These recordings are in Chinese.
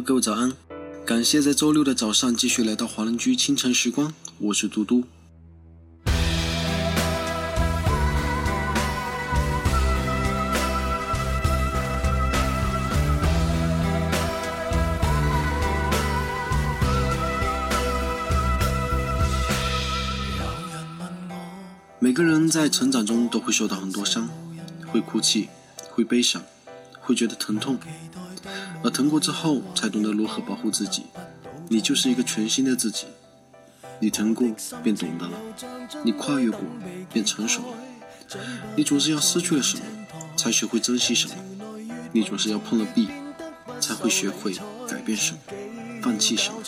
各位早安！感谢在周六的早上继续来到华人居清晨时光，我是嘟嘟。每个人在成长中都会受到很多伤，会哭泣，会悲伤，会觉得疼痛。而疼过之后，才懂得如何保护自己。你就是一个全新的自己。你疼过，便懂得了；你跨越过，便成熟了。你总是要失去了什么，才学会珍惜什么；你总是要碰了壁，才会学会改变什么，放弃什么。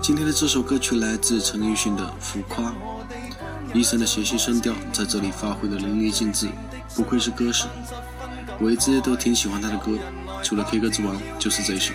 今天的这首歌曲来自陈奕迅的《浮夸》，医生的谐星声调在这里发挥的淋漓尽致，不愧是歌神。我一直都挺喜欢他的歌，除了 K 歌之王，就是这首。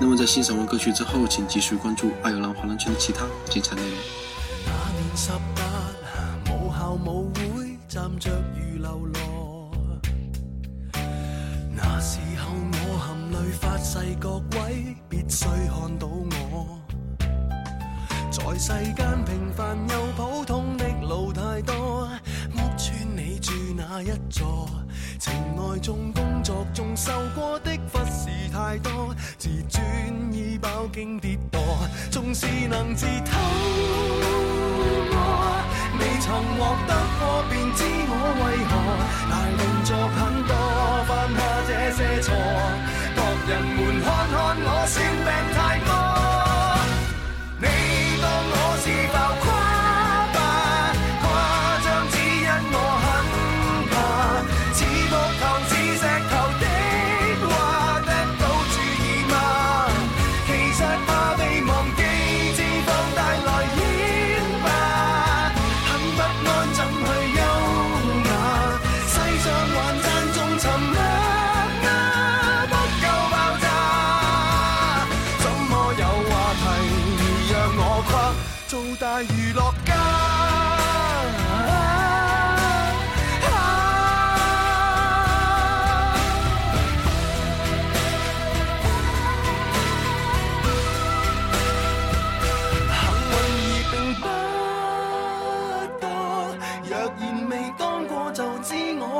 那么在欣赏完歌曲之后，请继续关注爱尔兰华人圈的其他精彩内容。那年十八，母校舞会站着如流罗。那时候我含泪发誓，各位必须看到我。在世间平凡又普那一座？情爱中、工作中受过的忽视太多，自尊已饱经跌堕，纵是能自偷过，未曾获得过，便知我为何大动作很多，犯下这些错，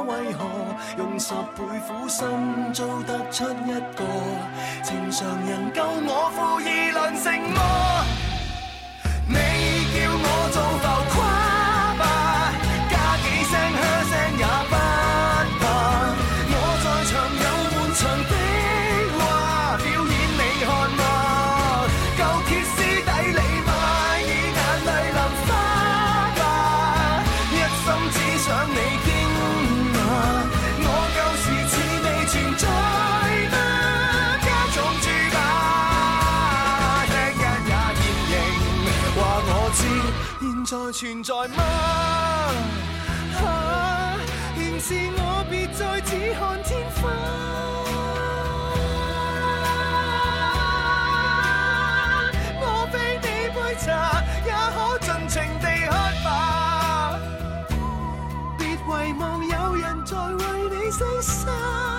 为何？用十倍苦心做得出一个情常人，够我负二论成么？在存在吗？现时我别再只看天花，我非你杯茶，也可尽情地喝吧。别遗忘有人在为你牺牲。